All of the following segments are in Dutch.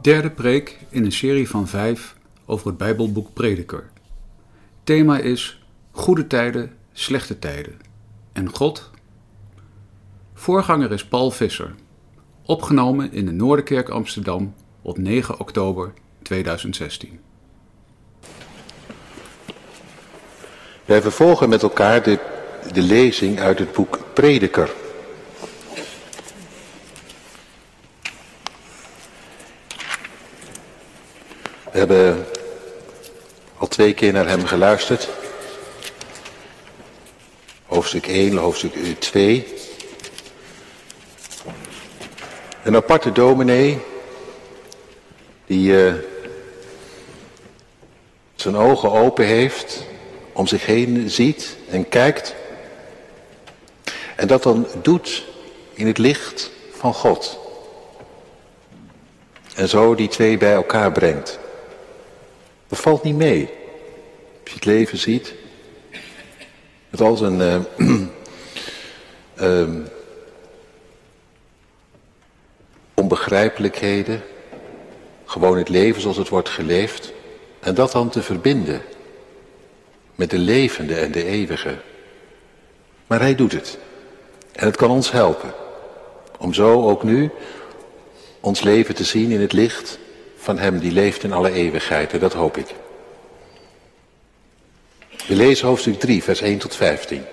Derde preek in een serie van vijf over het Bijbelboek Prediker. Thema is Goede tijden, slechte tijden. En God? Voorganger is Paul Visser. Opgenomen in de Noorderkerk Amsterdam op 9 oktober 2016. Wij vervolgen met elkaar de, de lezing uit het boek Prediker. We hebben al twee keer naar hem geluisterd. Hoofdstuk 1, hoofdstuk 2. Een aparte dominee die uh, zijn ogen open heeft, om zich heen ziet en kijkt. En dat dan doet in het licht van God. En zo die twee bij elkaar brengt. Dat valt niet mee. Als je het leven ziet. Met al zijn uh, uh, onbegrijpelijkheden. Gewoon het leven zoals het wordt geleefd. En dat dan te verbinden met de levende en de eeuwige. Maar hij doet het. En het kan ons helpen. Om zo ook nu ons leven te zien in het licht van hem die leeft in alle eeuwigheid. En dat hoop ik. We lezen hoofdstuk 3, vers 1 tot 15.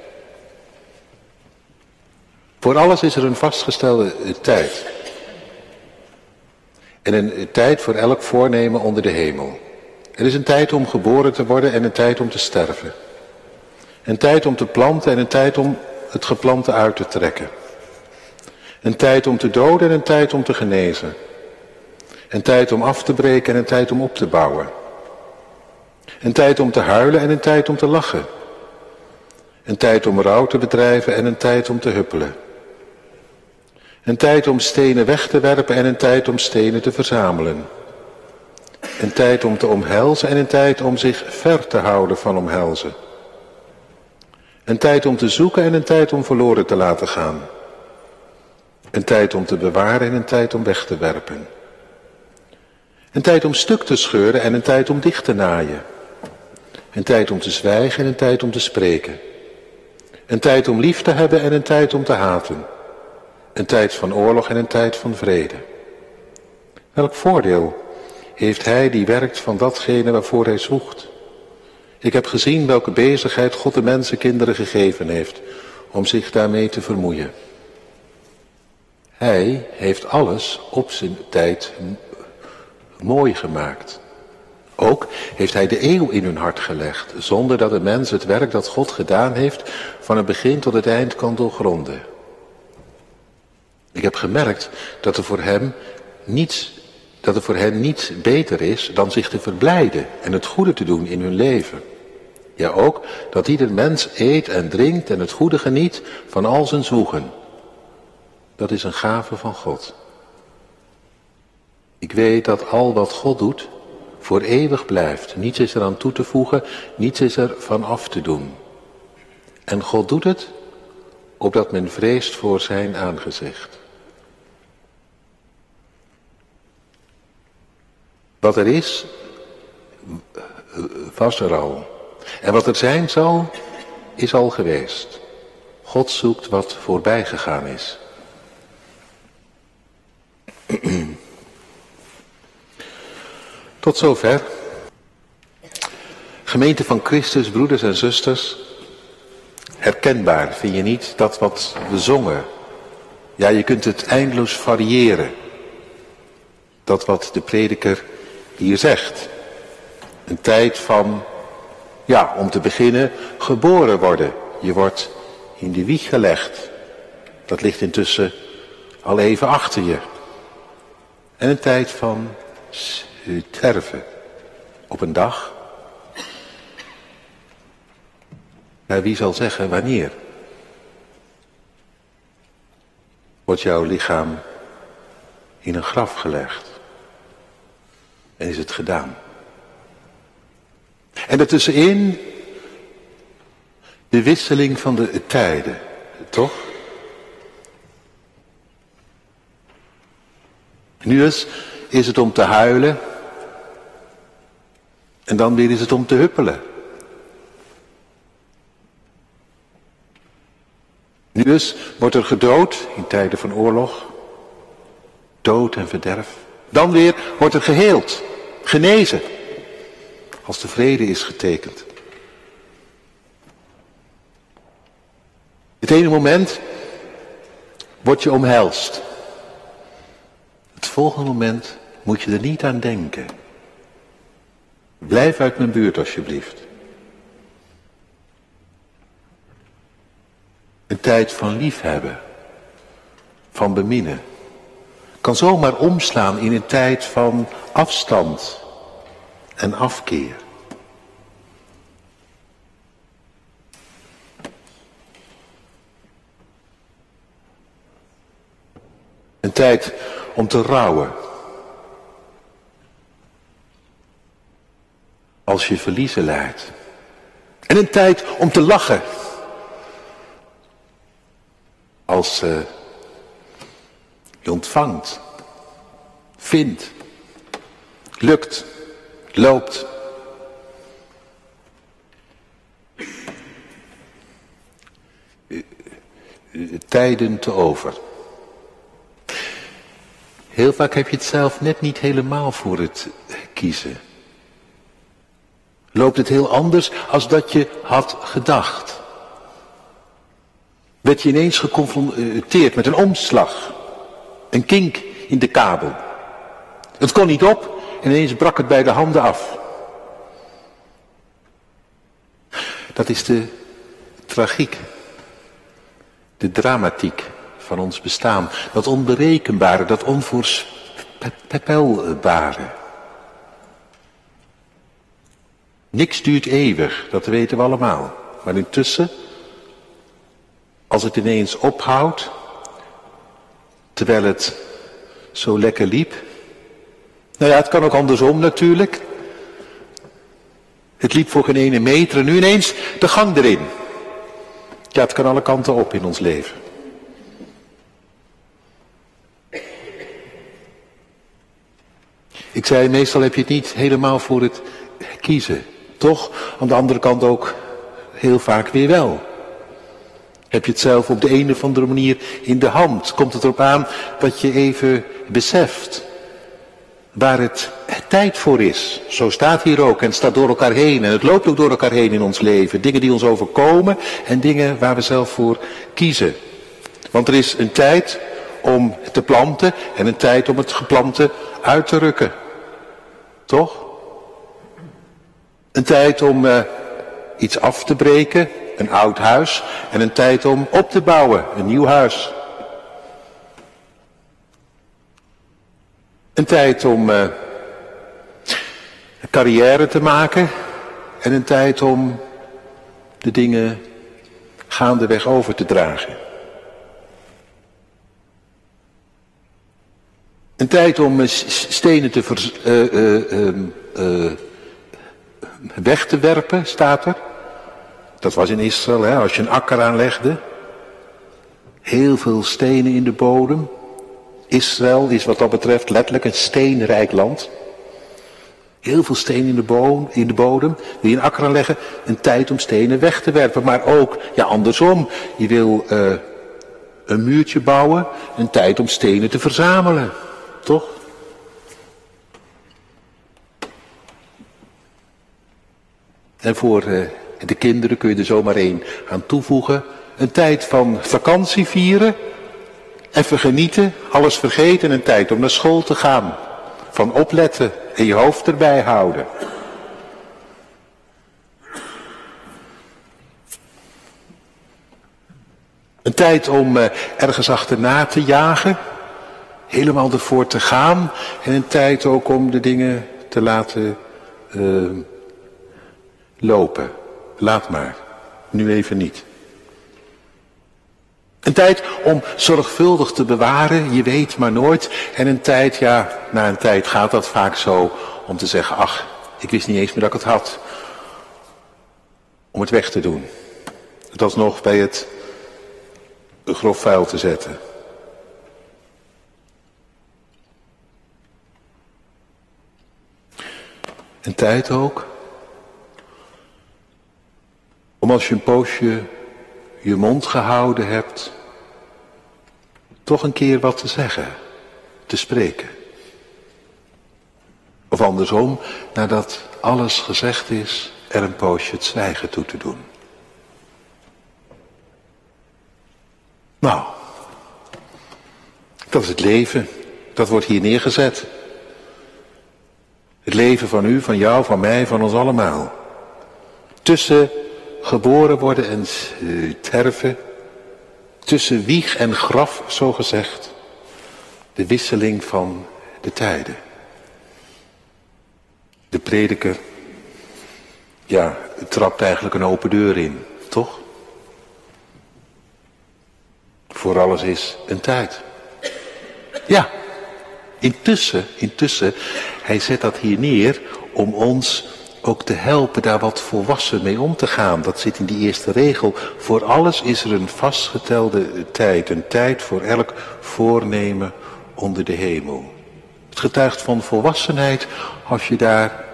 Voor alles is er een vastgestelde tijd. En een tijd voor elk voornemen onder de hemel. Er is een tijd om geboren te worden en een tijd om te sterven. Een tijd om te planten en een tijd om het geplante uit te trekken. Een tijd om te doden en een tijd om te genezen. Een tijd om af te breken en een tijd om op te bouwen. Een tijd om te huilen en een tijd om te lachen. Een tijd om rouw te bedrijven en een tijd om te huppelen. Een tijd om stenen weg te werpen en een tijd om stenen te verzamelen. Een tijd om te omhelzen en een tijd om zich ver te houden van omhelzen. Een tijd om te zoeken en een tijd om verloren te laten gaan. Een tijd om te bewaren en een tijd om weg te werpen. Een tijd om stuk te scheuren en een tijd om dicht te naaien. Een tijd om te zwijgen en een tijd om te spreken. Een tijd om lief te hebben en een tijd om te haten. Een tijd van oorlog en een tijd van vrede. Welk voordeel heeft hij die werkt van datgene waarvoor hij zwoegt? Ik heb gezien welke bezigheid God de mensenkinderen gegeven heeft om zich daarmee te vermoeien. Hij heeft alles op zijn tijd mooi gemaakt. Ook heeft hij de eeuw in hun hart gelegd, zonder dat de mens het werk dat God gedaan heeft van het begin tot het eind kan doorgronden. Ik heb gemerkt dat er voor hem niets, dat er voor hen niets beter is dan zich te verblijden en het goede te doen in hun leven. Ja ook dat ieder mens eet en drinkt en het goede geniet van al zijn zwoegen. Dat is een gave van God. Ik weet dat al wat God doet voor eeuwig blijft. Niets is er aan toe te voegen, niets is er van af te doen. En God doet het opdat men vreest voor zijn aangezicht. Wat er is, was er al. En wat er zijn zal, is al geweest. God zoekt wat voorbij gegaan is. Tot zover. Gemeente van Christus, broeders en zusters. Herkenbaar, vind je niet, dat wat we zongen. Ja, je kunt het eindeloos variëren. Dat wat de prediker hier zegt. Een tijd van, ja, om te beginnen, geboren worden. Je wordt in de wieg gelegd. Dat ligt intussen al even achter je. En een tijd van sterven. Op een dag. Maar wie zal zeggen wanneer? Wordt jouw lichaam in een graf gelegd? En is het gedaan? En ertussenin de wisseling van de tijden, toch? Nu is is het om te huilen. En dan weer is het om te huppelen. Nu dus wordt er gedood in tijden van oorlog. Dood en verderf. Dan weer wordt er geheeld, genezen. Als de vrede is getekend. Het ene moment word je omhelst. Het volgende moment moet je er niet aan denken. Blijf uit mijn buurt alsjeblieft. Een tijd van liefhebben, van beminnen, kan zomaar omslaan in een tijd van afstand en afkeer. Een tijd om te rouwen. Als je verliezen leidt. En een tijd om te lachen. Als uh, je ontvangt, vindt, lukt, loopt. Tijden te over. Heel vaak heb je het zelf net niet helemaal voor het kiezen. Loopt het heel anders als dat je had gedacht. Werd je ineens geconfronteerd met een omslag. Een kink in de kabel. Het kon niet op en ineens brak het bij de handen af. Dat is de tragiek. De dramatiek van ons bestaan. Dat onberekenbare, dat onvoorspelbare. Niks duurt eeuwig, dat weten we allemaal. Maar intussen, als het ineens ophoudt, terwijl het zo lekker liep. Nou ja, het kan ook andersom natuurlijk. Het liep voor geen ene meter en nu ineens de gang erin. Ja, het kan alle kanten op in ons leven. Ik zei, meestal heb je het niet helemaal voor het kiezen. Toch? Aan de andere kant ook heel vaak weer wel. Heb je het zelf op de een of andere manier in de hand? Komt het erop aan dat je even beseft waar het tijd voor is. Zo staat hier ook en het staat door elkaar heen en het loopt ook door elkaar heen in ons leven. Dingen die ons overkomen en dingen waar we zelf voor kiezen. Want er is een tijd om te planten en een tijd om het geplante uit te rukken. Toch? Een tijd om uh, iets af te breken, een oud huis, en een tijd om op te bouwen, een nieuw huis. Een tijd om uh, een carrière te maken en een tijd om de dingen gaandeweg over te dragen. Een tijd om eh, stenen te ver, uh, weg te werpen, staat er. Dat was in Israël, hè, als je een akker aanlegde. Heel veel stenen in de bodem. Israël is wat dat betreft letterlijk een steenrijk land. Heel veel stenen in de, bodem, in de bodem. Wil je een akker aanleggen? Een tijd om stenen weg te werpen. Maar ook, ja andersom. Je wil uh, een muurtje bouwen. Een tijd om stenen te verzamelen. Toch? En voor uh, de kinderen kun je er zomaar één aan toevoegen. Een tijd van vakantie vieren. Even genieten, alles vergeten. Een tijd om naar school te gaan. Van opletten en je hoofd erbij houden. Een tijd om uh, ergens achterna te jagen helemaal ervoor te gaan en een tijd ook om de dingen te laten uh, lopen. Laat maar, nu even niet. Een tijd om zorgvuldig te bewaren, je weet maar nooit. En een tijd, ja, na een tijd gaat dat vaak zo om te zeggen, ach, ik wist niet eens meer dat ik het had. Om het weg te doen. Het alsnog bij het grof vuil te zetten. Een tijd ook om als je een poosje je mond gehouden hebt, toch een keer wat te zeggen, te spreken. Of andersom, nadat alles gezegd is, er een poosje het zwijgen toe te doen. Nou, dat is het leven. Dat wordt hier neergezet. Het leven van u, van jou, van mij, van ons allemaal. Tussen geboren worden en sterven. Tussen wieg en graf, zo gezegd. De wisseling van de tijden. De prediker, ja, trapt eigenlijk een open deur in, toch? Voor alles is een tijd. Ja, intussen, intussen, hij zet dat hier neer om ons ook te helpen daar wat volwassen mee om te gaan. Dat zit in die eerste regel. Voor alles is er een vastgetelde tijd. Een tijd voor elk voornemen onder de hemel. Het getuigt van volwassenheid als je daar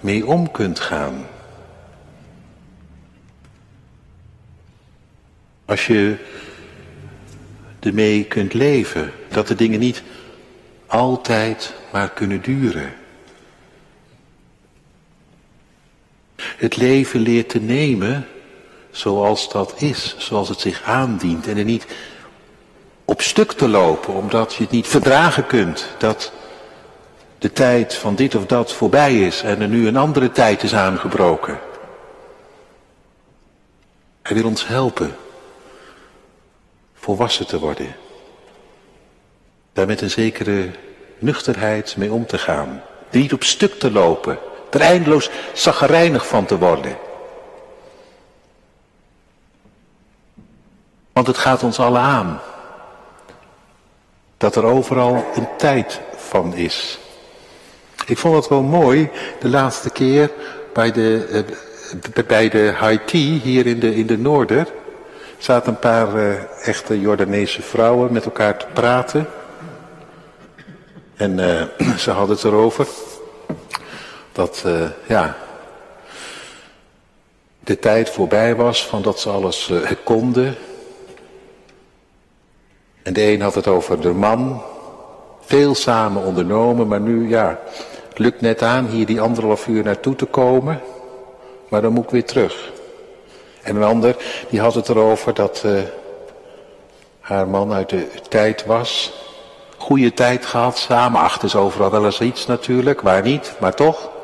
mee om kunt gaan. Als je ermee kunt leven. Dat de dingen niet altijd maar kunnen duren. Het leven leert te nemen zoals dat is, zoals het zich aandient. En er niet op stuk te lopen, omdat je het niet verdragen kunt dat de tijd van dit of dat voorbij is en er nu een andere tijd is aangebroken. Hij wil ons helpen volwassen te worden. Daar met een zekere nuchterheid mee om te gaan. Niet op stuk te lopen. Er eindeloos zaggerijnig van te worden. Want het gaat ons allen aan. Dat er overal een tijd van is. Ik vond het wel mooi, de laatste keer bij de, eh, bij de Haiti hier in de, in de Noorder zaten een paar uh, echte Jordaanese vrouwen met elkaar te praten. En uh, ze hadden het erover dat, uh, ja, de tijd voorbij was van dat ze alles konden. En de een had het over de man, veel samen ondernomen, maar nu, ja, het lukt net aan hier die anderhalf uur naartoe te komen, maar dan moet ik weer terug. En een ander, die had het erover dat uh, haar man uit de tijd was. Goede tijd gehad, samen. Ach, is overal wel eens iets natuurlijk, waar niet, maar toch.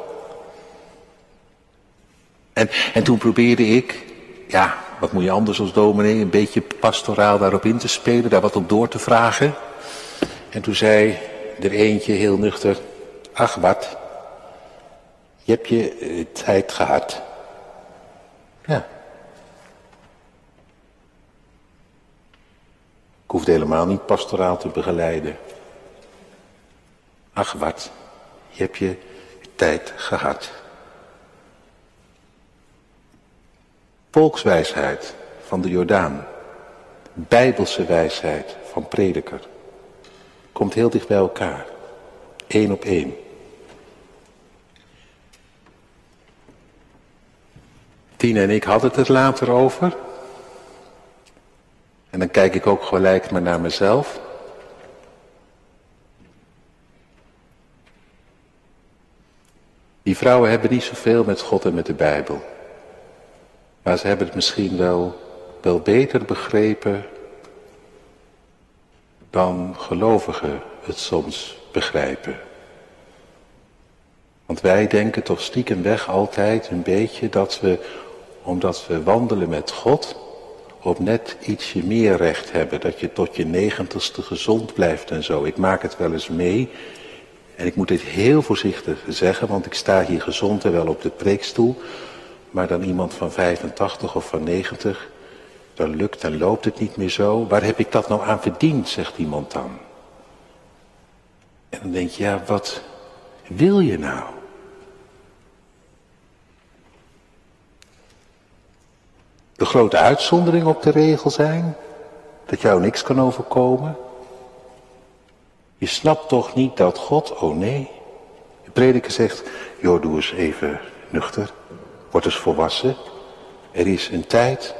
En, en toen probeerde ik, ja, wat moet je anders als dominee, een beetje pastoraal daarop in te spelen, daar wat op door te vragen. En toen zei er eentje heel nuchter, ach wat, je hebt je uh, tijd gehad. Ja. Ik hoefde helemaal niet pastoraal te begeleiden. Ach wat, je hebt je tijd gehad. Volkswijsheid van de Jordaan. Bijbelse wijsheid van prediker. Komt heel dicht bij elkaar. Eén op één. Tien en ik hadden het er later over. En dan kijk ik ook gelijk maar naar mezelf. Die vrouwen hebben niet zoveel met God en met de Bijbel. Maar ze hebben het misschien wel, wel beter begrepen dan gelovigen het soms begrijpen. Want wij denken toch stiekem weg altijd een beetje dat we, omdat we wandelen met God, op net ietsje meer recht hebben. Dat je tot je negentigste gezond blijft en zo. Ik maak het wel eens mee. En ik moet dit heel voorzichtig zeggen, want ik sta hier gezond en wel op de preekstoel. Maar dan iemand van 85 of van 90, dan lukt en loopt het niet meer zo. Waar heb ik dat nou aan verdiend, zegt iemand dan. En dan denk je, ja, wat wil je nou? de grote uitzondering op de regel zijn? Dat jou niks kan overkomen? Je snapt toch niet dat God, oh nee, prediker zegt, joh, doe eens even nuchter. Word eens volwassen. Er is een tijd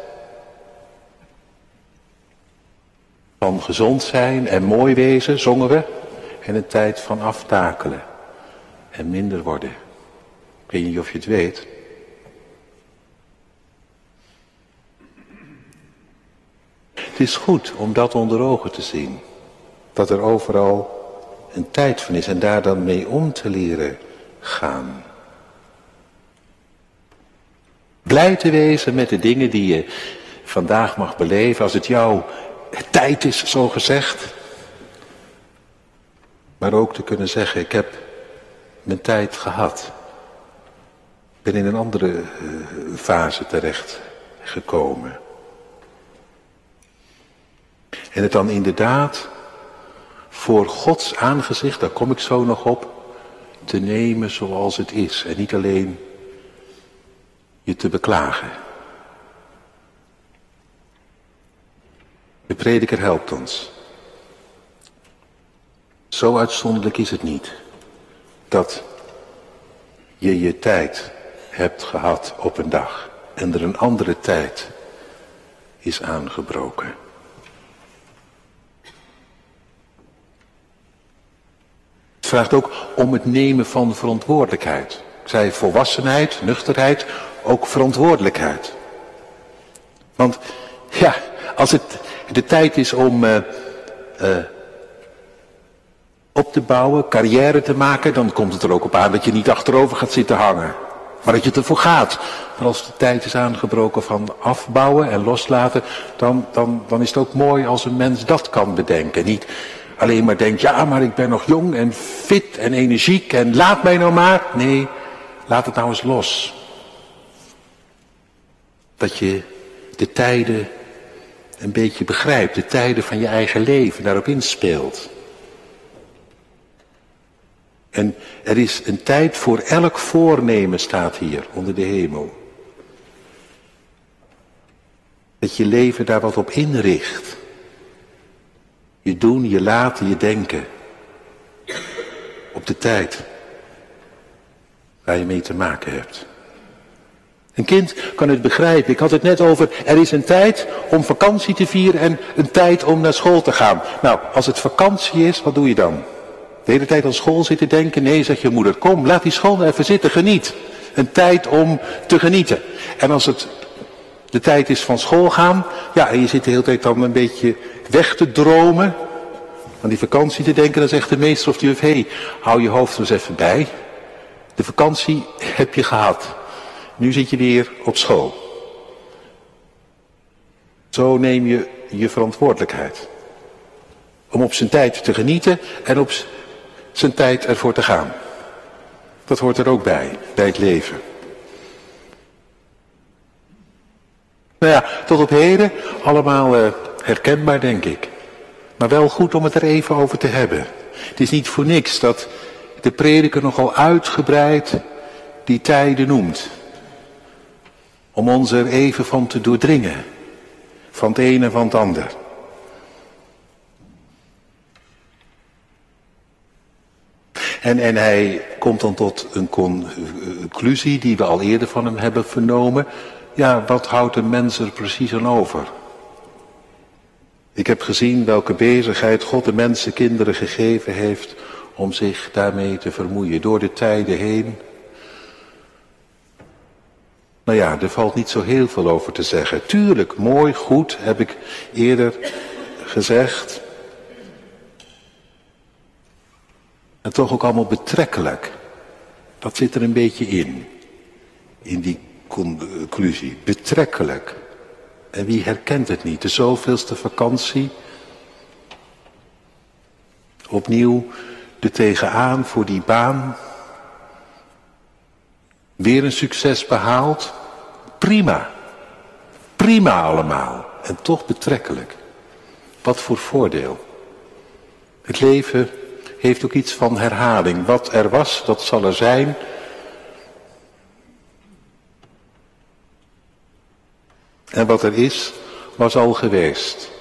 van gezond zijn en mooi wezen, zongen we. En een tijd van aftakelen en minder worden. Ik weet niet of je het weet. Het is goed om dat onder ogen te zien. Dat er overal een tijd van is en daar dan mee om te leren gaan. Blij te wezen met de dingen die je vandaag mag beleven, als het jouw tijd is, zo gezegd. Maar ook te kunnen zeggen, ik heb mijn tijd gehad. Ik ben in een andere uh, fase terecht gekomen. En het dan inderdaad voor Gods aangezicht, daar kom ik zo nog op, te nemen zoals het is. En niet alleen je te beklagen. De prediker helpt ons. Zo uitzonderlijk is het niet dat je je tijd hebt gehad op een dag en er een andere tijd is aangebroken. Het vraagt ook om het nemen van verantwoordelijkheid. Ik zei volwassenheid, nuchterheid, ook verantwoordelijkheid. Want ja, als het de tijd is om uh, op te bouwen, carrière te maken, dan komt het er ook op aan dat je niet achterover gaat zitten hangen. Maar dat je ervoor gaat. Maar als de tijd is aangebroken van afbouwen en loslaten, dan, dan, dan is het ook mooi als een mens dat kan bedenken. Niet alleen maar denkt, ja, maar ik ben nog jong en fit en energiek en laat mij nou maar. Nee, laat het nou eens los. Dat je de tijden een beetje begrijpt, de tijden van je eigen leven daarop inspeelt. En er is een tijd voor elk voornemen, staat hier onder de hemel. Dat je leven daar wat op inricht. Je doen, je laten, je denken. Op de tijd waar je mee te maken hebt. Een kind kan het begrijpen. Ik had het net over, er is een tijd om vakantie te vieren en een tijd om naar school te gaan. Nou, als het vakantie is, wat doe je dan? De hele tijd aan school zitten denken? Nee, zegt je moeder, kom, laat die school even zitten, geniet. Een tijd om te genieten. En als het de tijd is van school gaan, ja, en je zit de hele tijd dan een beetje weg te dromen, aan die vakantie te denken, dan zegt de meester of de juf, hé, hey, hou je hoofd eens even bij. De vakantie heb je gehad. Nu zit je weer op school. Zo neem je je verantwoordelijkheid. Om op zijn tijd te genieten en op zijn tijd ervoor te gaan. Dat hoort er ook bij, bij het leven. Nou ja, tot op heden allemaal uh, herkenbaar denk ik. Maar wel goed om het er even over te hebben. Het is niet voor niks dat de prediker nogal uitgebreid die tijden noemt. Om ons er even van te doordringen. Van het ene en van het ander. En, en hij komt dan tot een conclusie die we al eerder van hem hebben vernomen. Ja, wat houdt een mens er precies aan over? Ik heb gezien welke bezigheid God de mensen kinderen gegeven heeft om zich daarmee te vermoeien. Door de tijden heen nou ja, er valt niet zo heel veel over te zeggen. Tuurlijk, mooi, goed, heb ik eerder gezegd. En toch ook allemaal betrekkelijk. Dat zit er een beetje in. In die conclusie. Betrekkelijk. En wie herkent het niet? De zoveelste vakantie. Opnieuw de tegenaan voor die baan. Weer een succes behaald. Prima. Prima allemaal. En toch betrekkelijk. Wat voor voordeel. Het leven heeft ook iets van herhaling. Wat er was, dat zal er zijn. En wat er is, was al geweest.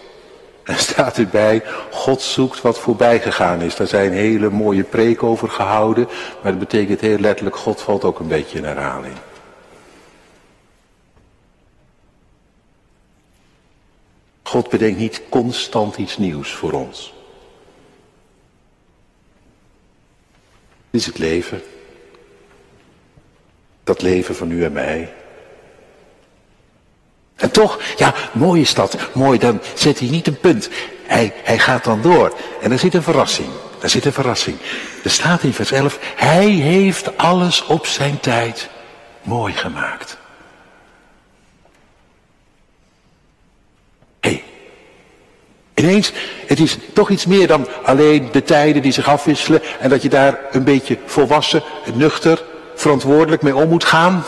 En staat erbij, God zoekt wat voorbij gegaan is. Daar zijn hele mooie preken over gehouden. Maar dat betekent heel letterlijk, God valt ook een beetje in herhaling. God bedenkt niet constant iets nieuws voor ons. Dit is het leven. Dat leven van u en mij. En toch, ja, mooi is dat. Mooi, dan zet hij niet een punt. Hij, hij gaat dan door. En er zit een verrassing. Daar zit een verrassing. Er staat in vers 11, hij heeft alles op zijn tijd mooi gemaakt. Hé, ineens, het is toch iets meer dan alleen de tijden die zich afwisselen en dat je daar een beetje volwassen, nuchter, verantwoordelijk mee om moet gaan.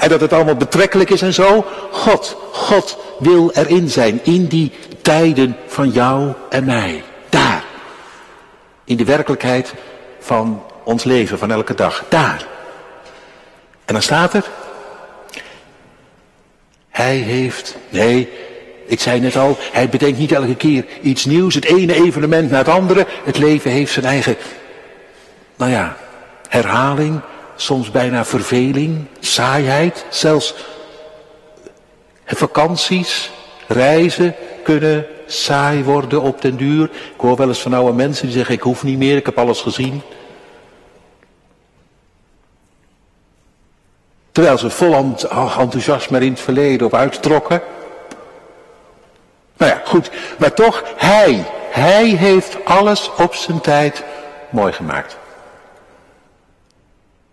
En dat het allemaal betrekkelijk is en zo. God, God wil erin zijn. In die tijden van jou en mij. Daar. In de werkelijkheid van ons leven, van elke dag. Daar. En dan staat er. Hij heeft, nee, ik zei net al, hij bedenkt niet elke keer iets nieuws, het ene evenement na het andere. Het leven heeft zijn eigen, nou ja, herhaling, soms bijna verveling, saaiheid, zelfs vakanties, reizen kunnen saai worden op den duur. Ik hoor wel eens van oude mensen die zeggen, ik hoef niet meer, ik heb alles gezien. Terwijl ze vol enthousiasme in het verleden op uittrokken. Nou ja, goed. Maar toch, hij, hij heeft alles op zijn tijd mooi gemaakt.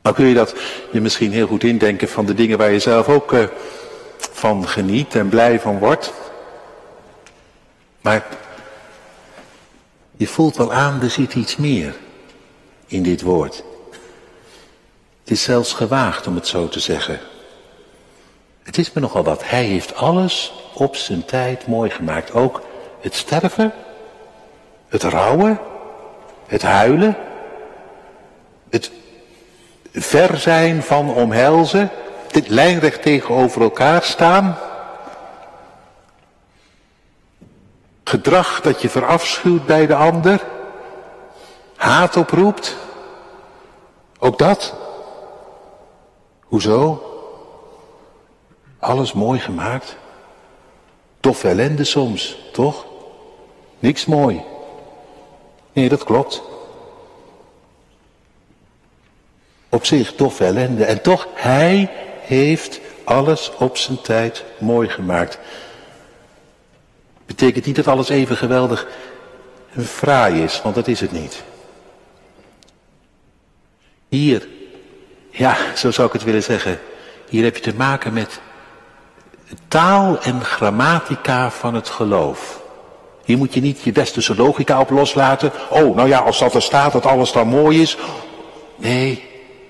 Nou kun je dat je misschien heel goed indenken van de dingen waar je zelf ook uh, van geniet en blij van wordt. Maar je voelt wel aan, er zit iets meer in dit woord. Het is zelfs gewaagd om het zo te zeggen. Het is me nogal wat. Hij heeft alles op zijn tijd mooi gemaakt. Ook het sterven, het rouwen, het huilen, het ver zijn van omhelzen, dit lijnrecht tegenover elkaar staan. Gedrag dat je verafschuwt bij de ander, haat oproept, ook dat. Hoezo? Alles mooi gemaakt. Tof ellende soms, toch? Niks mooi. Nee, dat klopt. Op zich tof ellende. En toch, hij heeft alles op zijn tijd mooi gemaakt. Betekent niet dat alles even geweldig en fraai is, want dat is het niet. Hier, ja, zo zou ik het willen zeggen. Hier heb je te maken met taal en grammatica van het geloof. Hier moet je niet je westerse logica op loslaten. Oh, nou ja, als dat er staat dat alles dan mooi is. Nee,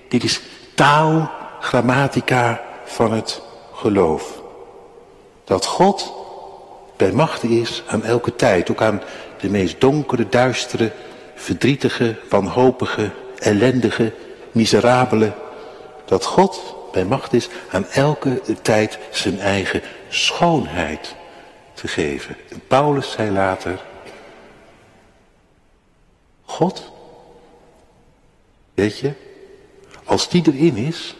dit is taal, grammatica van het geloof. Dat God bij macht is aan elke tijd, ook aan de meest donkere, duistere, verdrietige, wanhopige, ellendige, miserabele. Dat God bij macht is aan elke tijd zijn eigen schoonheid te geven. Paulus zei later, God, weet je, als die erin is,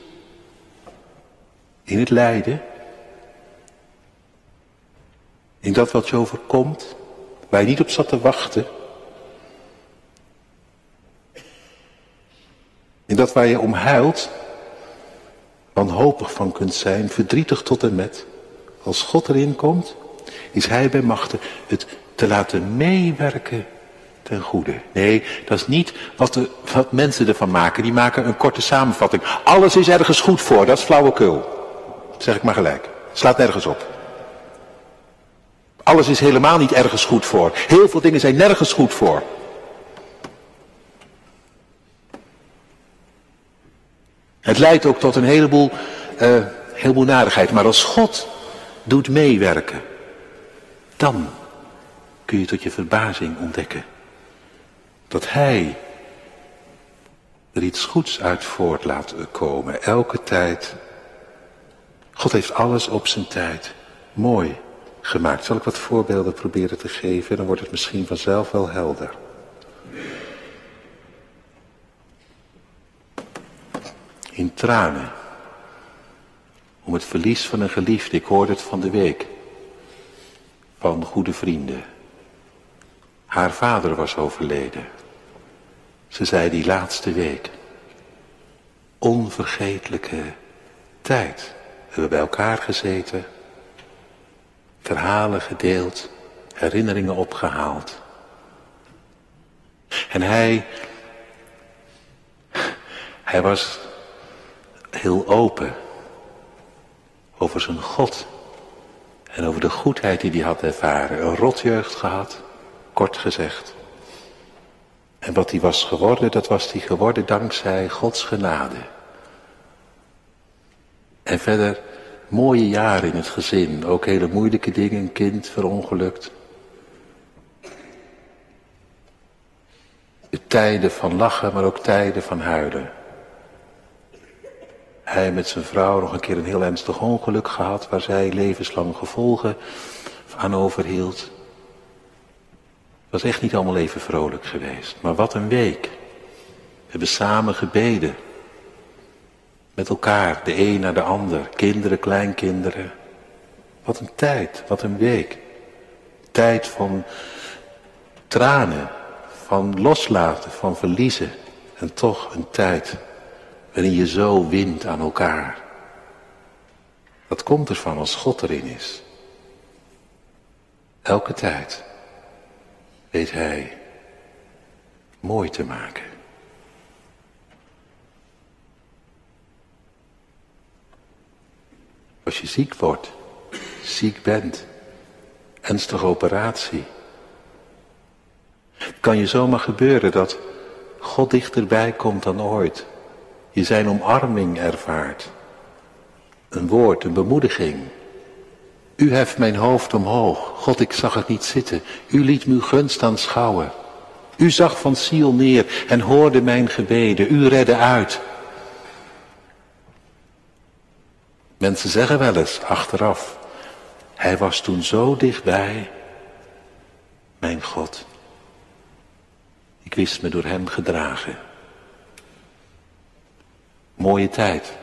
in het lijden, in dat wat je overkomt, waar je niet op zat te wachten, in dat waar je om huilt, wanhopig van kunt zijn, verdrietig tot en met, als God erin komt, is Hij bij machten het te laten meewerken ten goede. Nee, dat is niet wat, de, wat mensen ervan maken. Die maken een korte samenvatting. Alles is ergens goed voor, dat is flauwekul. Zeg ik maar gelijk. Slaat nergens op. Alles is helemaal niet ergens goed voor. Heel veel dingen zijn nergens goed voor. Het leidt ook tot een heleboel, uh, heleboel narigheid. Maar als God doet meewerken, dan kun je tot je verbazing ontdekken dat Hij er iets goeds uit voort laat komen. Elke tijd. God heeft alles op zijn tijd mooi gemaakt. Zal ik wat voorbeelden proberen te geven? Dan wordt het misschien vanzelf wel helder. In tranen. Om het verlies van een geliefde. Ik hoorde het van de week. Van goede vrienden. Haar vader was overleden. Ze zei die laatste week. Onvergetelijke tijd. We hebben bij elkaar gezeten verhalen gedeeld, herinneringen opgehaald. En hij, hij was heel open over zijn God en over de goedheid die hij had ervaren. Een rotjeugd gehad, kort gezegd. En wat hij was geworden, dat was hij geworden dankzij Gods genade. En verder mooie jaren in het gezin. Ook hele moeilijke dingen, een kind verongelukt. De tijden van lachen, maar ook tijden van huilen. Hij met zijn vrouw nog een keer een heel ernstig ongeluk gehad, waar zij levenslang gevolgen aan overhield. Was echt niet allemaal even vrolijk geweest, maar wat een week. We hebben samen gebeden. Met elkaar, de een naar de ander, kinderen, kleinkinderen. Wat een tijd, wat een week. Tijd van tranen, van loslaten, van verliezen. En toch een tijd waarin je zo wint aan elkaar. Dat komt ervan als God erin is. Elke tijd weet Hij mooi te maken. Als je ziek wordt, ziek bent, ernstige operatie. Kan je zomaar gebeuren dat God dichterbij komt dan ooit. Je zijn omarming ervaart. Een woord, een bemoediging. U heft mijn hoofd omhoog. God, ik zag het niet zitten. U liet uw gunst aanschouwen. U zag van ziel neer en hoorde mijn gebeden. U redde uit. Mensen zeggen wel eens achteraf, hij was toen zo dichtbij, mijn God. Ik wist me door hem gedragen. Mooie tijd.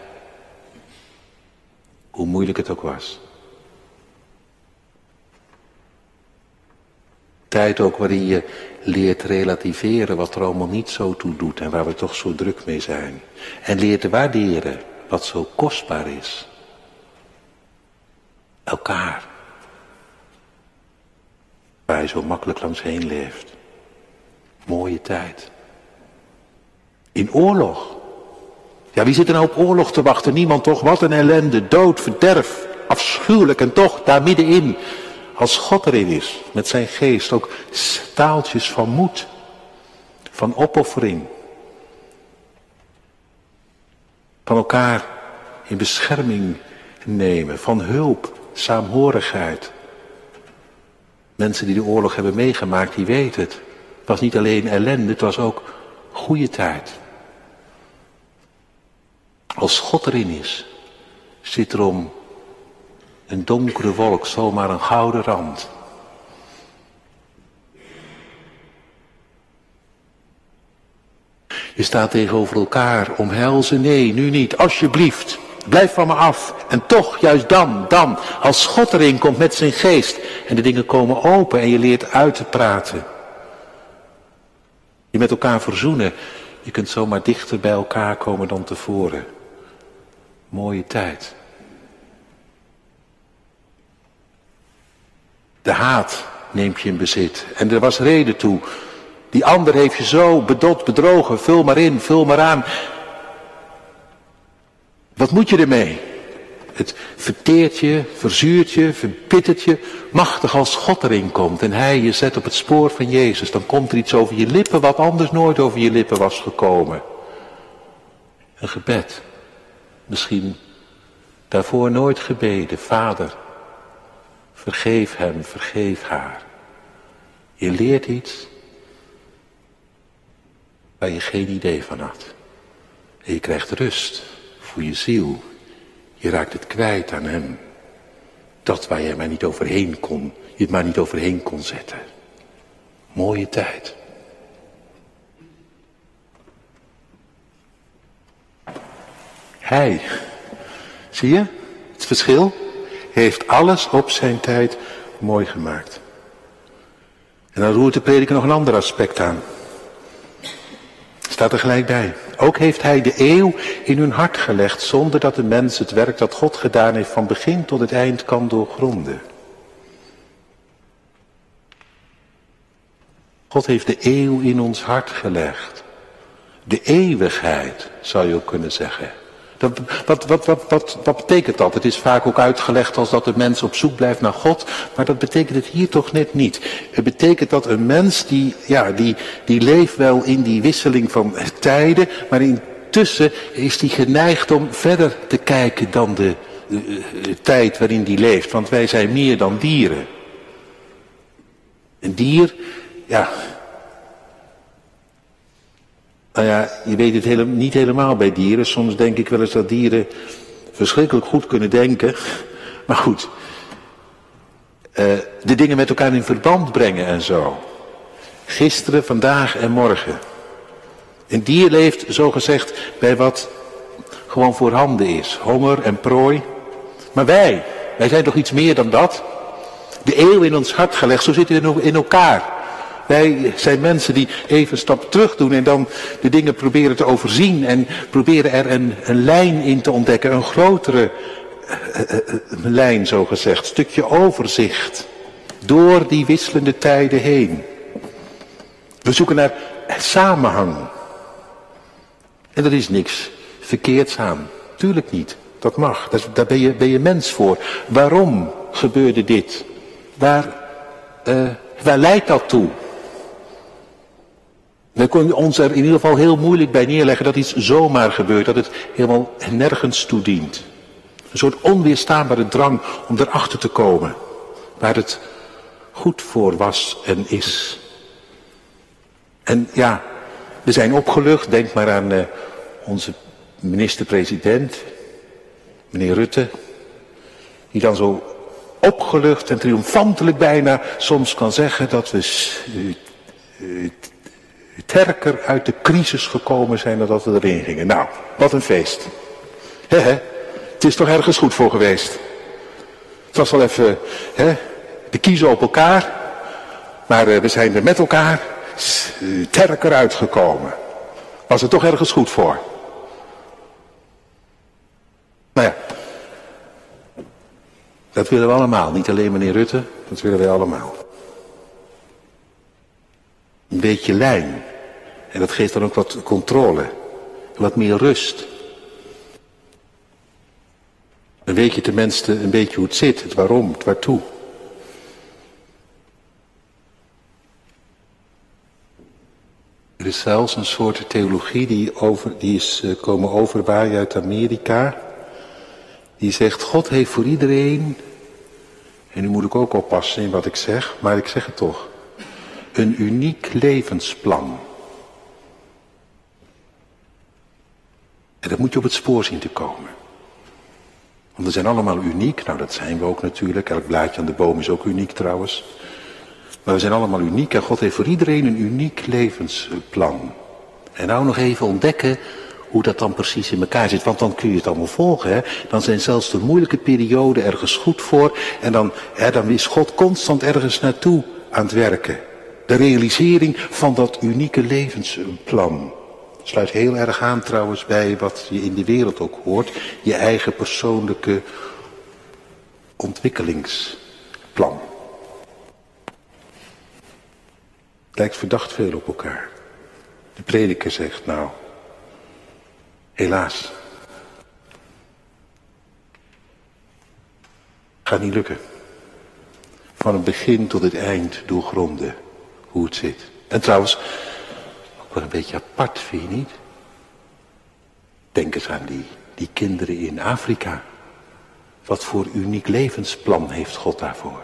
Hoe moeilijk het ook was. Tijd ook waarin je leert relativeren wat er allemaal niet zo toe doet en waar we toch zo druk mee zijn. En leert waarderen wat zo kostbaar is elkaar. Waar je zo makkelijk langs heen leeft. Mooie tijd. In oorlog. Ja, wie zit er nou op oorlog te wachten? Niemand toch? Wat een ellende, dood, verderf, afschuwelijk. En toch, daar middenin, als God erin is, met zijn geest, ook staaltjes van moed, van opoffering. Van elkaar in bescherming nemen, van hulp saamhorigheid. Mensen die de oorlog hebben meegemaakt, die weten het. Het was niet alleen ellende, het was ook goede tijd. Als God erin is, zit er om een donkere wolk zomaar een gouden rand. Je staat tegenover elkaar, omhelzen, nee, nu niet, alsjeblieft. Blijf van me af. En toch, juist dan, dan, als God erin komt met zijn geest en de dingen komen open en je leert uit te praten. Je met elkaar verzoenen. Je kunt zomaar dichter bij elkaar komen dan tevoren. Mooie tijd. De haat neemt je in bezit. En er was reden toe. Die ander heeft je zo bedot, bedrogen. Vul maar in, vul maar aan. Wat moet je ermee? Het verteert je, verzuurt je, verbittert je. Machtig als God erin komt en hij je zet op het spoor van Jezus. Dan komt er iets over je lippen wat anders nooit over je lippen was gekomen. Een gebed. Misschien daarvoor nooit gebeden. Vader, vergeef hem, vergeef haar. Je leert iets waar je geen idee van had. En je krijgt rust voor je ziel. Je raakt het kwijt aan hem. Dat waar je maar niet overheen kon, je het maar niet overheen kon zetten. Mooie tijd. Hij, zie je het verschil? Heeft alles op zijn tijd mooi gemaakt. En dan roert de prediker nog een ander aspect aan. Staat er gelijk bij. Ook heeft hij de eeuw in hun hart gelegd, zonder dat de mens het werk dat God gedaan heeft van begin tot het eind kan doorgronden. God heeft de eeuw in ons hart gelegd. De eeuwigheid, zou je ook kunnen zeggen. Wat, wat, wat, wat, wat betekent dat? Het is vaak ook uitgelegd als dat de mens op zoek blijft naar God, maar dat betekent het hier toch net niet. Het betekent dat een mens die, ja, die, die leeft wel in die wisseling van tijden, maar intussen is die geneigd om verder te kijken dan de, de, de tijd waarin die leeft, want wij zijn meer dan dieren. Een dier, ja, nou ja, je weet het hele, niet helemaal bij dieren. Soms denk ik wel eens dat dieren verschrikkelijk goed kunnen denken. Maar goed, uh, de dingen met elkaar in verband brengen en zo. Gisteren, vandaag en morgen. Een dier leeft, zo gezegd, bij wat gewoon voorhanden is. Honger en prooi. Maar wij, wij zijn toch iets meer dan dat? De eeuw in ons hart gelegd, zo zitten we in elkaar. Wij zijn mensen die even een stap terug doen en dan de dingen proberen te overzien en proberen er een, een lijn in te ontdekken, een grotere uh, uh, uh, lijn zo gezegd, stukje overzicht door die wisselende tijden heen. We zoeken naar samenhang. En er is niks verkeerds aan. Tuurlijk niet. Dat mag. Daar ben je, ben je mens voor. Waarom gebeurde dit? Waar, waar leidt dat toe? We kunnen ons er in ieder geval heel moeilijk bij neerleggen dat iets zomaar gebeurt, dat het helemaal nergens toe dient. Een soort onweerstaanbare drang om erachter te komen waar het goed voor was en is. En ja, we zijn opgelucht, denk maar aan uh, onze minister-president, meneer Rutte, die dan zo opgelucht en triomfantelijk bijna soms kan zeggen dat we sterker uit de crisis gekomen zijn dan dat we erin gingen. Nou, wat een feest. He, he. Het is toch ergens goed voor geweest. Het was wel even he, de kiezen op elkaar. Maar uh, we zijn er met elkaar sterker uitgekomen. Was er toch ergens goed voor. Nou ja. Dat willen we allemaal. Niet alleen meneer Rutte. Dat willen wij allemaal. Een beetje lijn. En dat geeft dan ook wat controle. Wat meer rust. Dan weet je tenminste een beetje hoe het zit, het waarom, het waartoe. Er is zelfs een soort theologie die, over, die is uh, komen overwaaien uit Amerika. Die zegt, God heeft voor iedereen, en nu moet ik ook oppassen in wat ik zeg, maar ik zeg het toch, een uniek levensplan. En dat moet je op het spoor zien te komen. Want we zijn allemaal uniek. Nou, dat zijn we ook natuurlijk. Elk blaadje aan de boom is ook uniek trouwens. Maar we zijn allemaal uniek en God heeft voor iedereen een uniek levensplan. En nou nog even ontdekken hoe dat dan precies in elkaar zit. Want dan kun je het allemaal volgen. Hè? Dan zijn zelfs de moeilijke perioden ergens goed voor. En dan, hè, dan is God constant ergens naartoe aan het werken. De realisering van dat unieke levensplan. Sluit heel erg aan trouwens bij wat je in de wereld ook hoort. Je eigen persoonlijke ontwikkelingsplan. Lijkt verdacht veel op elkaar. De prediker zegt nou, helaas. Gaat niet lukken. Van het begin tot het eind doorgronden hoe het zit. En trouwens, wel een beetje apart, vind je niet? Denk eens aan die, die kinderen in Afrika. Wat voor uniek levensplan heeft God daarvoor?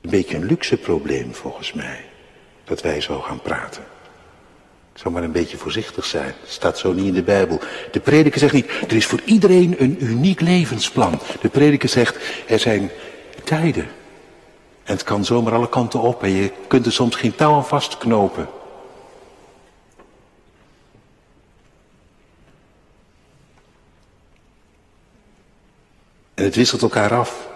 Een beetje een luxe probleem volgens mij. Dat wij zo gaan praten. Ik zou maar een beetje voorzichtig zijn. Staat zo niet in de Bijbel. De prediker zegt niet, er is voor iedereen een uniek levensplan. De prediker zegt, er zijn tijden. En het kan zomaar alle kanten op en je kunt er soms geen touw aan vastknopen. En het wisselt elkaar af.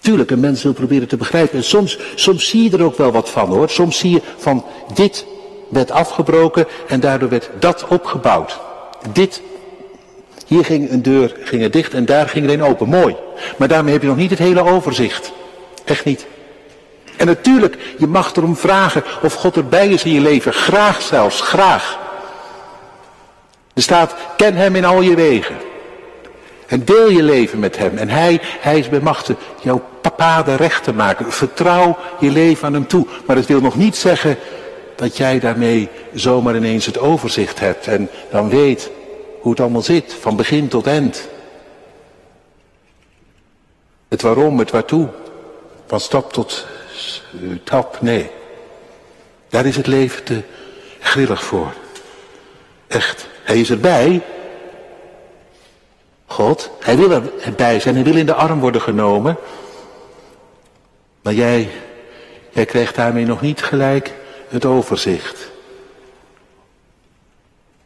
Tuurlijk, een mens wil proberen te begrijpen. En soms, soms zie je er ook wel wat van hoor. Soms zie je van dit werd afgebroken en daardoor werd dat opgebouwd. Dit, hier ging een deur ging er dicht en daar ging er een open. Mooi. Maar daarmee heb je nog niet het hele overzicht. Echt niet. En natuurlijk, je mag erom vragen of God erbij is in je leven. Graag zelfs, graag. Er staat, ken hem in al je wegen. En deel je leven met hem. En hij, hij is bij machten jouw papaden recht te maken. Vertrouw je leven aan hem toe. Maar het wil nog niet zeggen dat jij daarmee zomaar ineens het overzicht hebt. En dan weet hoe het allemaal zit, van begin tot eind. Het waarom, het waartoe. Van stap tot tap, nee. Daar is het leven te grillig voor. Echt. Hij is erbij, God. Hij wil erbij zijn, hij wil in de arm worden genomen. Maar jij, jij krijgt daarmee nog niet gelijk het overzicht.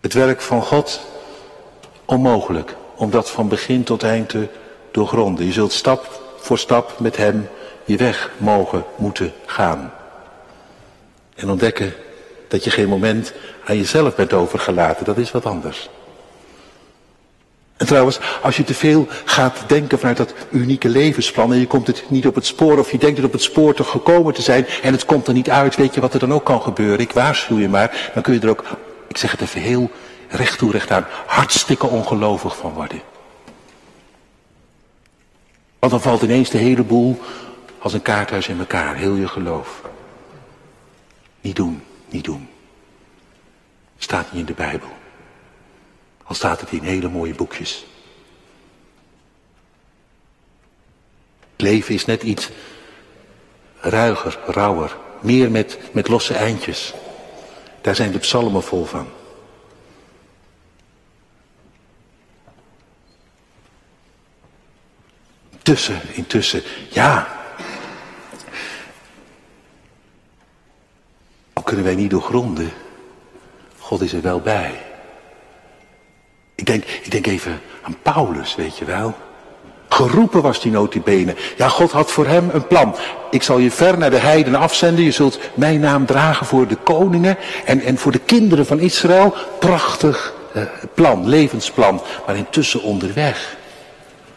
Het werk van God, onmogelijk om dat van begin tot eind te doorgronden. Je zult stap voor stap met hem je weg mogen moeten gaan. En ontdekken dat je geen moment aan jezelf bent overgelaten, dat is wat anders. En trouwens, als je te veel gaat denken vanuit dat unieke levensplan en je komt het niet op het spoor of je denkt het op het spoor te gekomen te zijn en het komt er niet uit, weet je wat er dan ook kan gebeuren? Ik waarschuw je maar, dan kun je er ook, ik zeg het even heel recht toe recht aan, hartstikke ongelovig van worden. Want dan valt ineens de hele boel als een kaarthuis in elkaar, heel je geloof. Niet doen, niet doen. Staat niet in de Bijbel. Al staat het in hele mooie boekjes. Leven is net iets ruiger, rauwer. Meer met, met losse eindjes. Daar zijn de psalmen vol van. Intussen, intussen, ja. Kunnen wij niet doorgronden. God is er wel bij. Ik denk, ik denk even aan Paulus, weet je wel. Geroepen was die notabene. Ja, God had voor hem een plan. Ik zal je ver naar de heiden afzenden. Je zult mijn naam dragen voor de koningen en, en voor de kinderen van Israël. Prachtig eh, plan, levensplan. Maar intussen onderweg.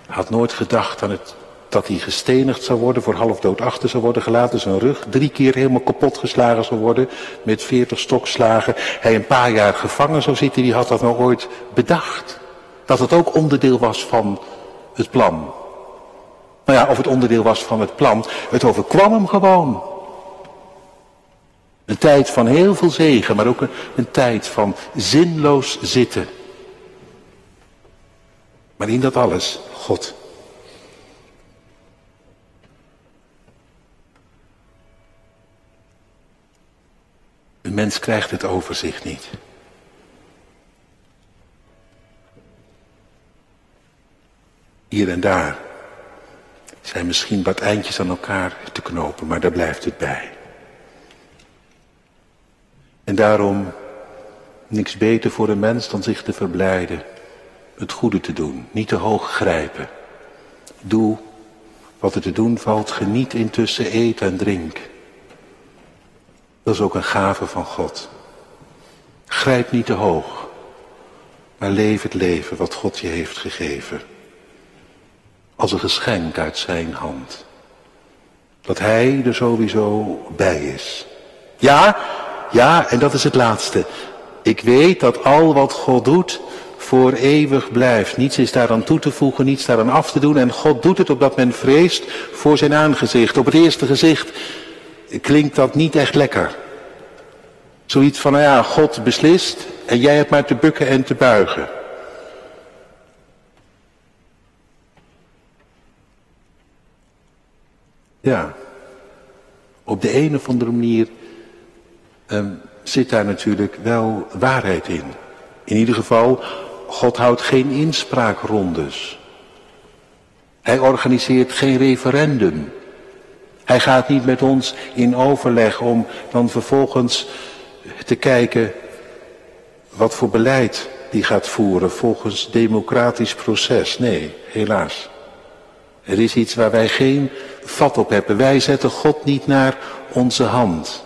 Had nooit gedacht aan het dat hij gestenigd zou worden, voor half dood achter zou worden gelaten, zijn rug drie keer helemaal kapot geslagen zou worden, met veertig stokslagen. Hij een paar jaar gevangen zou zitten, die had dat nog ooit bedacht. Dat het ook onderdeel was van het plan. Nou ja, of het onderdeel was van het plan, het overkwam hem gewoon. Een tijd van heel veel zegen, maar ook een, een tijd van zinloos zitten. Maar in dat alles, God. Mens krijgt het overzicht niet. Hier en daar zijn misschien wat eindjes aan elkaar te knopen, maar daar blijft het bij. En daarom niks beter voor een mens dan zich te verblijden, het goede te doen, niet te hoog grijpen. Doe wat er te doen valt, geniet intussen, eet en drink. Dat is ook een gave van God. Grijp niet te hoog, maar leef het leven wat God je heeft gegeven. Als een geschenk uit zijn hand. Dat hij er sowieso bij is. Ja, ja, en dat is het laatste. Ik weet dat al wat God doet voor eeuwig blijft. Niets is daaraan toe te voegen, niets daaraan af te doen. En God doet het opdat men vreest voor zijn aangezicht. Op het eerste gezicht klinkt dat niet echt lekker. Zoiets van, nou ja, God beslist en jij hebt maar te bukken en te buigen. Ja, op de een of andere manier um, zit daar natuurlijk wel waarheid in. In ieder geval, God houdt geen inspraakrondes. Hij organiseert geen referendum. Hij gaat niet met ons in overleg om dan vervolgens te kijken wat voor beleid die gaat voeren volgens democratisch proces. Nee, helaas. Er is iets waar wij geen vat op hebben. Wij zetten God niet naar onze hand.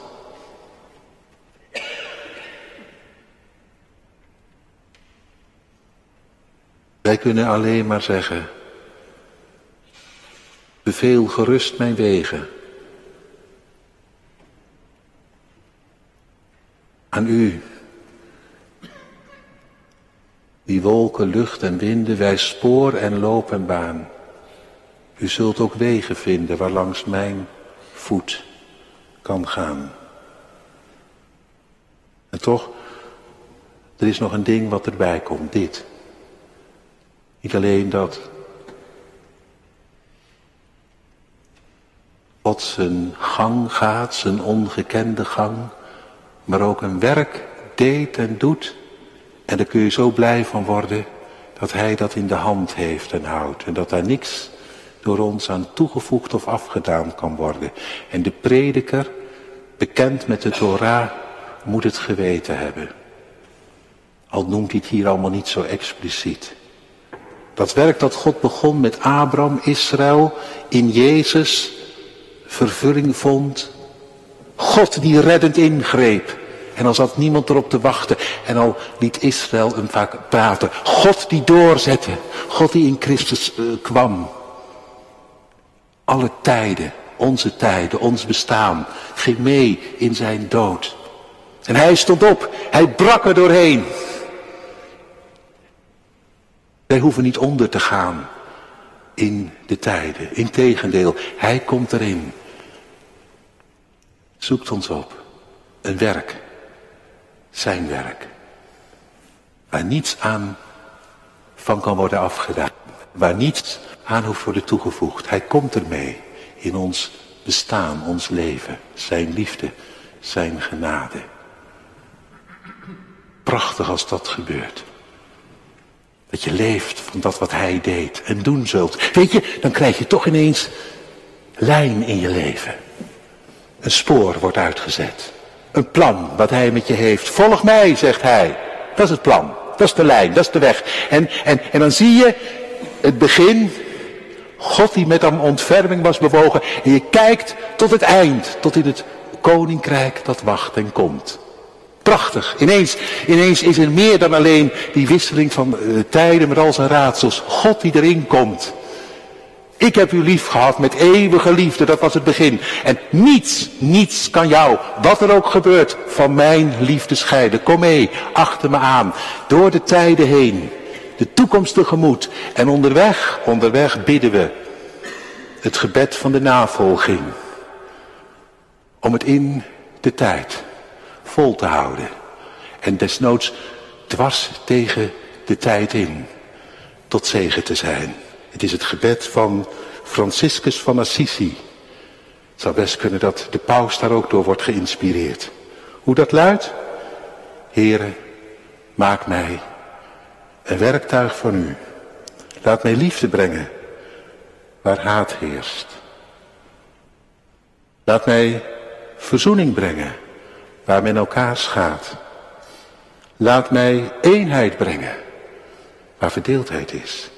Wij kunnen alleen maar zeggen, beveel gerust mijn wegen. Aan u, die wolken, lucht en winden, wij spoor en loop en baan. U zult ook wegen vinden waar langs mijn voet kan gaan. En toch, er is nog een ding wat erbij komt, dit. Niet alleen dat God zijn gang gaat, zijn ongekende gang, maar ook een werk deed en doet. En daar kun je zo blij van worden dat hij dat in de hand heeft en houdt. En dat daar niks door ons aan toegevoegd of afgedaan kan worden. En de prediker, bekend met de Torah, moet het geweten hebben. Al noemt hij het hier allemaal niet zo expliciet. Dat werk dat God begon met Abraham, Israël, in Jezus vervulling vond. God die reddend ingreep. En al zat niemand erop te wachten. En al liet Israël hem vaak praten. God die doorzette. God die in Christus uh, kwam. Alle tijden, onze tijden, ons bestaan, ging mee in zijn dood. En hij stond op. Hij brak er doorheen. Wij hoeven niet onder te gaan in de tijden. Integendeel, hij komt erin. Zoekt ons op. Een werk. Zijn werk. Waar niets aan van kan worden afgedaan. Waar niets aan hoeft worden toegevoegd. Hij komt ermee in ons bestaan, ons leven. Zijn liefde, zijn genade. Prachtig als dat gebeurt. Dat je leeft van dat wat hij deed en doen zult. Weet je, dan krijg je toch ineens lijn in je leven. Een spoor wordt uitgezet. Een plan wat hij met je heeft. Volg mij, zegt hij. Dat is het plan. Dat is de lijn, dat is de weg. En, en, en dan zie je het begin. God die met aan ontferming was bewogen. En je kijkt tot het eind. Tot in het koninkrijk dat wacht en komt. Prachtig. Ineens, ineens is er meer dan alleen die wisseling van uh, tijden met al zijn raadsels. God die erin komt. Ik heb u lief gehad met eeuwige liefde, dat was het begin. En niets, niets kan jou, wat er ook gebeurt, van mijn liefde scheiden. Kom mee, achter me aan, door de tijden heen, de toekomst tegemoet. En onderweg, onderweg bidden we het gebed van de navolging. Om het in de tijd vol te houden. En desnoods dwars tegen de tijd in tot zegen te zijn. Het is het gebed van Franciscus van Assisi. Het zou best kunnen dat de paus daar ook door wordt geïnspireerd. Hoe dat luidt? Heren, maak mij een werktuig van u. Laat mij liefde brengen waar haat heerst. Laat mij verzoening brengen waar men elkaar schaadt. Laat mij eenheid brengen waar verdeeldheid is.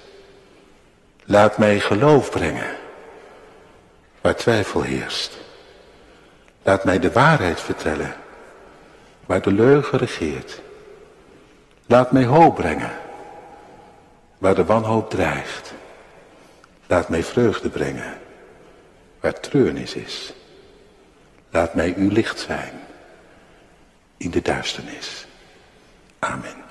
Laat mij geloof brengen waar twijfel heerst. Laat mij de waarheid vertellen waar de leugen regeert. Laat mij hoop brengen waar de wanhoop dreigt. Laat mij vreugde brengen waar treurnis is. Laat mij uw licht zijn in de duisternis. Amen.